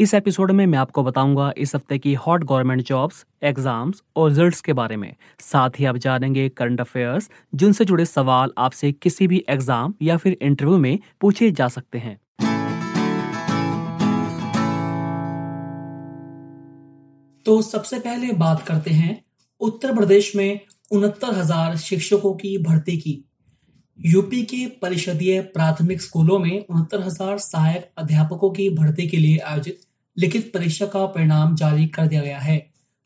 इस एपिसोड में मैं आपको बताऊँगा इस हफ़्ते की हॉट गवर्नमेंट जॉब्स, एग्ज़ाम्स और रिजल्ट्स के बारे में। साथ ही आप जानेंगे करंट अफेयर्स, जिनसे जुड़े सवाल आपसे किसी भी एग्ज़ाम या फिर इंटरव्यू में पूछे जा सकते हैं। तो सबसे पहले बात करते हैं उत्तर प्रदेश में उनहत्तर हज़ार शिक्षकों की भर्ती की। यूपी के परिषदीय प्राथमिक स्कूलों में उनहत्तर हज़ार सहायक अध्यापकों की भर्ती के लिए आयोजित लिखित परीक्षा का परिणाम जारी कर दिया गया है।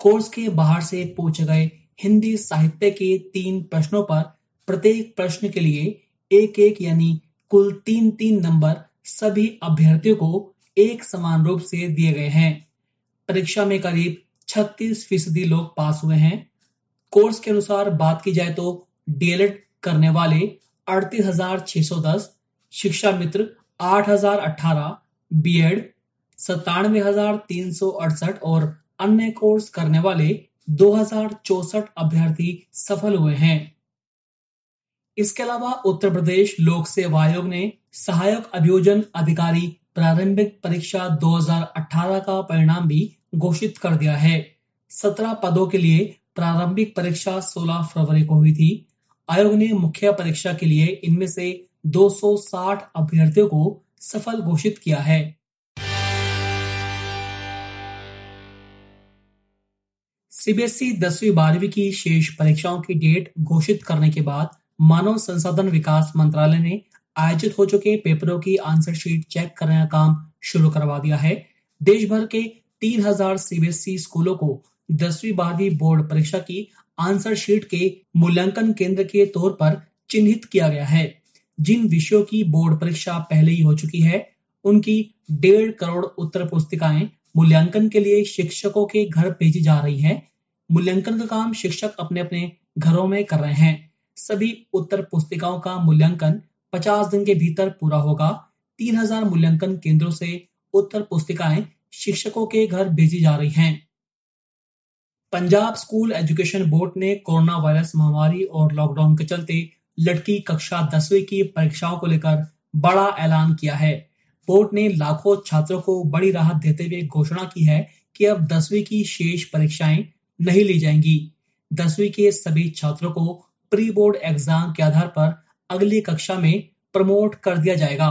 कोर्स के बाहर से पूछे गए हिंदी साहित्य के तीन प्रश्नों पर प्रत्येक प्रश्न के लिए एक एक यानी कुल तीन तीन नंबर सभी अभ्यर्थियों को एक समान रूप से दिए गए हैं। परीक्षा में करीब 36 फ़ीसदी लोग पास हुए हैं। कोर्स के अनुसार बात की जाए तो डीएलएड करने वाले अड़तीस हज़ार छह सौ दस, शिक्षा मित्र आठ हज़ार अठारह बी एड सत्तानवे हज़ार तीन सौ अड़सठ और अन्य कोर्स करने वाले दो अभ्यर्थी सफल हुए हैं। इसके अलावा उत्तर प्रदेश लोक सेवा आयोग ने सहायक अभियोजन अधिकारी प्रारंभिक परीक्षा 2018 का परिणाम भी घोषित कर दिया है। 17 पदों के लिए प्रारंभिक परीक्षा 16 फरवरी को हुई थी। आयोग ने मुख्य परीक्षा के लिए इनमें से 260 अभ्यर्थियों को सफल घोषित किया है। सीबीएसई दसवीं बारहवीं की शेष परीक्षाओं की डेट घोषित करने के बाद मानव संसाधन विकास मंत्रालय ने आयोजित हो चुके पेपरों की आंसर शीट चेक करने का काम शुरू करवा दिया है। देश भर के तीन हज़ार सीबीएसई स्कूलों को दसवीं बारहवीं बोर्ड परीक्षा की आंसर शीट के मूल्यांकन केंद्र के तौर पर चिन्हित किया गया है। जिन विषयों की बोर्ड परीक्षा पहले ही हो चुकी है, उनकी डेढ़ करोड़ उत्तर पुस्तिकाएँ मूल्यांकन के लिए शिक्षकों के घर भेजी जा रही हैं। मूल्यांकन का काम शिक्षक अपने अपने घरों में कर रहे हैं। सभी उत्तर पुस्तिकाओं का मूल्यांकन 50 दिन के भीतर पूरा होगा। 3000 मूल्यांकन केंद्रों से उत्तर पुस्तिकाएँ शिक्षकों के घर भेजी जा रही हैं। पंजाब स्कूल एजुकेशन बोर्ड ने कोरोना वायरस महामारी और लॉकडाउन के चलते लड़की कक्षा दसवीं की परीक्षाओं को लेकर बड़ा ऐलान किया है। बोर्ड ने लाखों छात्रों को बड़ी राहत देते हुए घोषणा की है कि अब दसवीं की शेष परीक्षाएँ नहीं ली जाएँगी। दसवीं के सभी छात्रों को प्री बोर्ड एग्ज़ाम के आधार पर अगली कक्षा में प्रमोट कर दिया जाएगा।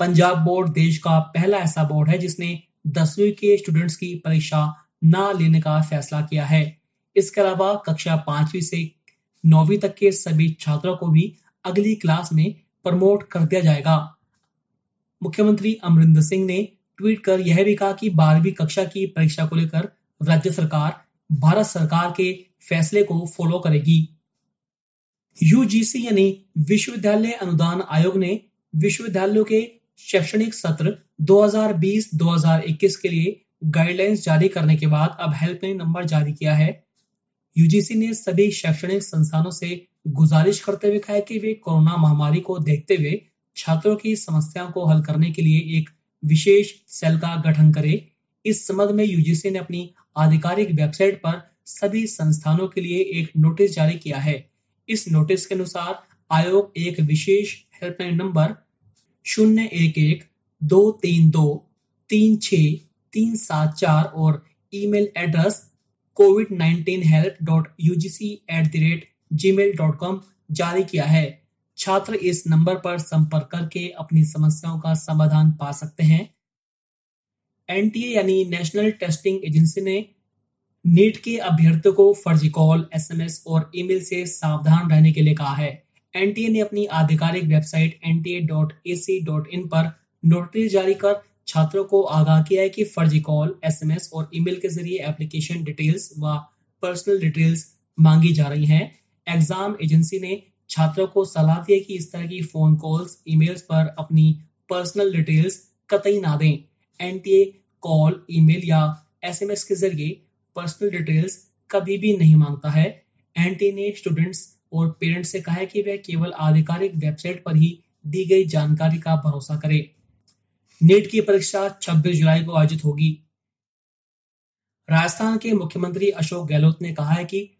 पंजाब बोर्ड देश का पहला ऐसा बोर्ड है जिसने दसवीं के स्टूडेंट्स की परीक्षा न लेने का फैसला किया है। इसके अलावा कक्षा पांचवी से नौवीं तक के सभी छात्रों को भी अगली क्लास में प्रमोट कर दिया जाएगा। मुख्यमंत्री अमरिंदर सिंह ने ट्वीट कर यह भी कहा कि बारहवीं कक्षा की परीक्षा को लेकर राज्य सरकार भारत सरकार के फैसले को फॉलो करेगी। यूजीसी यानी विश्वविद्यालय अनुदान आयोग ने विश्वविद्यालयों के शैक्षणिक सत्र 2020-2021 के लिए गाइडलाइंस जारी करने के बाद अब हेल्पलाइन नंबर जारी किया है। यूजीसी ने सभी शैक्षणिक संस्थानों से गुजारिश करते हुए कहा है कि वे कोरोना महामारी को देखते हुए छात्रों की समस्याओं को हल करने के लिए एक विशेष सेल का गठन करे। इस संबंध में यूजीसी ने अपनी आधिकारिक वेबसाइट पर सभी संस्थानों के लिए एक नोटिस जारी किया है। इस नोटिस के अनुसार, आयोग एक विशेष हेल्पलाइन नंबर शून्य एक एक दो तीन दो तीन छ तीन सात चार और email address COVID nineteen help dot UGC at the rate Gmail dot com जारी किया है। छात्र इस नंबर पर संपर्क करके अपनी समस्याओं का समाधान पा सकते हैं। एनटीए यानी नेशनल टेस्टिंग एजेंसी ने नीट के अभ्यर्थियों को फर्जी कॉल, एसएमएस और ईमेल से सावधान रहने के लिए कहा है। एनटीए ने अपनी आधिकारिक वेबसाइट इन पर नोटिस जारी कर छात्रों को आगाह किया है कि फर्जी कॉल, एसएमएस और ईमेल के ज़रिए एप्लीकेशन डिटेल्स व पर्सनल डिटेल्स मांगी जा रही हैं। एग्ज़ाम एजेंसी ने छात्रों को सलाह दी है कि इस तरह की फ़ोन कॉल्स, ईमेल्स पर अपनी पर्सनल डिटेल्स कतई ना दें। एनटीए कॉल, ईमेल या एसएमएस के ज़रिए पर्सनल डिटेल्स कभी भी नहीं माँगता है। एनटीए ने स्टूडेंट्स और पेरेंट्स से कहा है कि वे केवल आधिकारिक वेबसाइट पर ही दी गई जानकारी का भरोसा करें। नीट की परीक्षा 26 जुलाई को आयोजित होगी। राजस्थान के मुख्यमंत्री अशोक गहलोत ने कहा है कि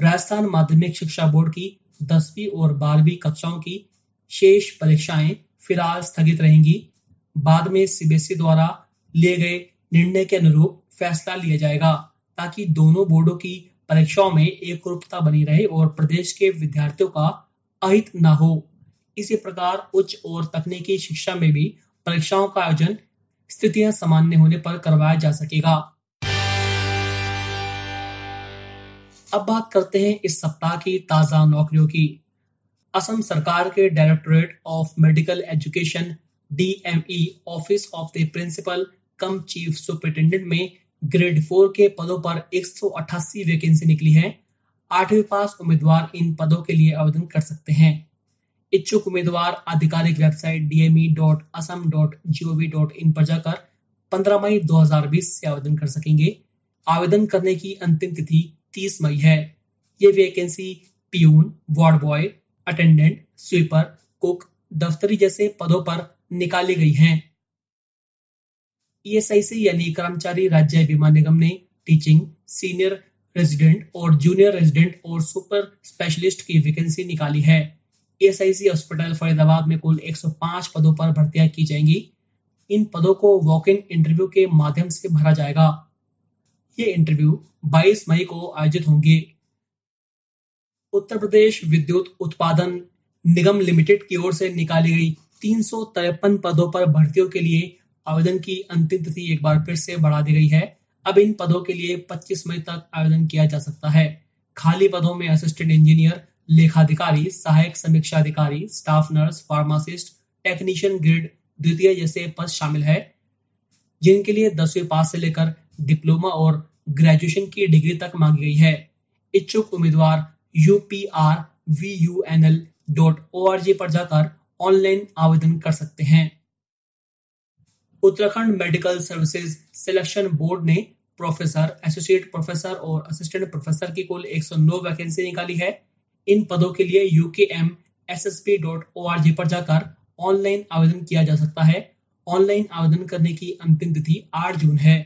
राजस्थान माध्यमिक शिक्षा बोर्ड की दसवीं और बारहवीं कक्षाओं की शेष परीक्षाएँ फ़िलहाल स्थगित रहेंगी। बाद में सीबीएसई द्वारा लिए गए। निर्णय के अनुरूप फैसला लिया जाएगा, ताकि दोनों बोर्डों की परीक्षाओं में एक रूपता बनी रहे और प्रदेश के विद्यार्थियों का अहित न हो। इसी प्रकार उच्च और तकनीकी शिक्षा में भी परीक्षाओं का आयोजन स्थितियाँ सामान्य होने पर करवाया जा सकेगा। अब बात करते हैं इस सप्ताह की ताज़ा नौकरियों की। असम सरकार के directorate of medical education, DME, office of the principal cum chief superintendent में ग्रेड फोर के पदों पर एक वैकेंसी निकली है। आठवीं पास उम्मीदवार इन पदों के लिए आवेदन कर सकते हैं। इच्छुक उम्मीदवार आधिकारिक वेबसाइट इन पर जाकर 15 मई 2020 से आवेदन कर सकेंगे। आवेदन करने की अंतिम तिथि 30 मई है। ये vacancy peon, ward boy, attendant, sweeper, cook, दफ्तरी जैसे पदों पर निकाली गई हैं। ईएसआईसी यानी कर्मचारी राज्य बीमा निगम ने टीचिंग सीनियर रेजिडेंट और जूनियर रेजिडेंट और सुपर स्पेशलिस्ट की वैकेंसी निकाली है। ईएसआईसी हॉस्पिटल फरीदाबाद में कुल 105 पदों पर भर्तियाँ की जाएँगी। इन पदों को वॉक इन इंटरव्यू के माध्यम से भरा जाएगा। ये इंटरव्यू 22 मई को आयोजित होंगे। उत्तर प्रदेश विद्युत उत्पादन निगम लिमिटेड की ओर से निकाली गई तीन सौ तिरपन पदों पर भर्तियों के लिए आवेदन की अंतिम तिथि एक बार फिर से बढ़ा दी गई है। अब इन पदों के लिए 25 मई तक आवेदन किया जा सकता है। खाली पदों में असिस्टेंट इंजीनियर लेखाधिकारी, सहायक समीक्षा अधिकारी staff nurse pharmacist technician grade द्वितीय जैसे पद शामिल है, जिनके लिए दसवीं पास से लेकर डिप्लोमा और ग्रेजुएशन की डिग्री तक मांगी गई है। इच्छुक उम्मीदवार U P R V U N L dot O R G पर जाकर ऑनलाइन आवेदन कर सकते हैं। Uttarakhand medical services selection board ने प्रोफेसर एसोसिएट प्रोफेसर और असिस्टेंट प्रोफेसर की कुल 109 वैकेंसी निकाली है। इन पदों के लिए जी पर जाकर ऑनलाइन आवेदन किया जा सकता है। ऑनलाइन आवेदन करने की अंतिम तिथि 8 जून है।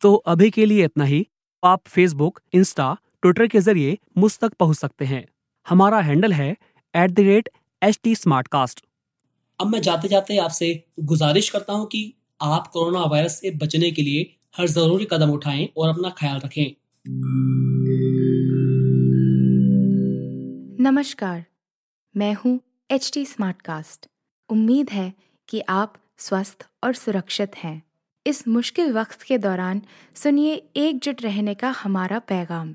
तो अभी के लिए इतना ही। आप फेसबुक इंस्टा ट्विटर के ज़रिए मुझ तक पहुँच सकते हैं। हमारा हैंडल है at the rate H T Smartcast अब मैं जाते जाते आपसे गुजारिश करता हूँ कि आप कोरोना वायरस से बचने के लिए हर ज़रूरी कदम उठाएँ और अपना ख्याल रखें। नमस्कार मैं हूँ एच टी स्मार्ट कास्ट उम्मीद है कि आप स्वस्थ और सुरक्षित हैं। इस मुश्किल वक्त के दौरान सुनिए एकजुट रहने का हमारा पैगाम।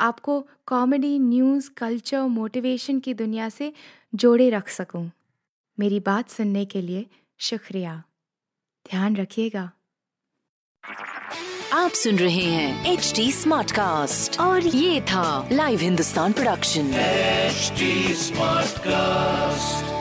आपको कॉमेडी न्यूज़ कल्चर मोटिवेशन की दुनिया से जोड़े रख सकूँ। मेरी बात सुनने के लिए शुक्रिया ध्यान रखिएगा आप सुन रहे हैं एच डी स्मार्ट कास्ट और ये था live Hindustan production smart Smartcast.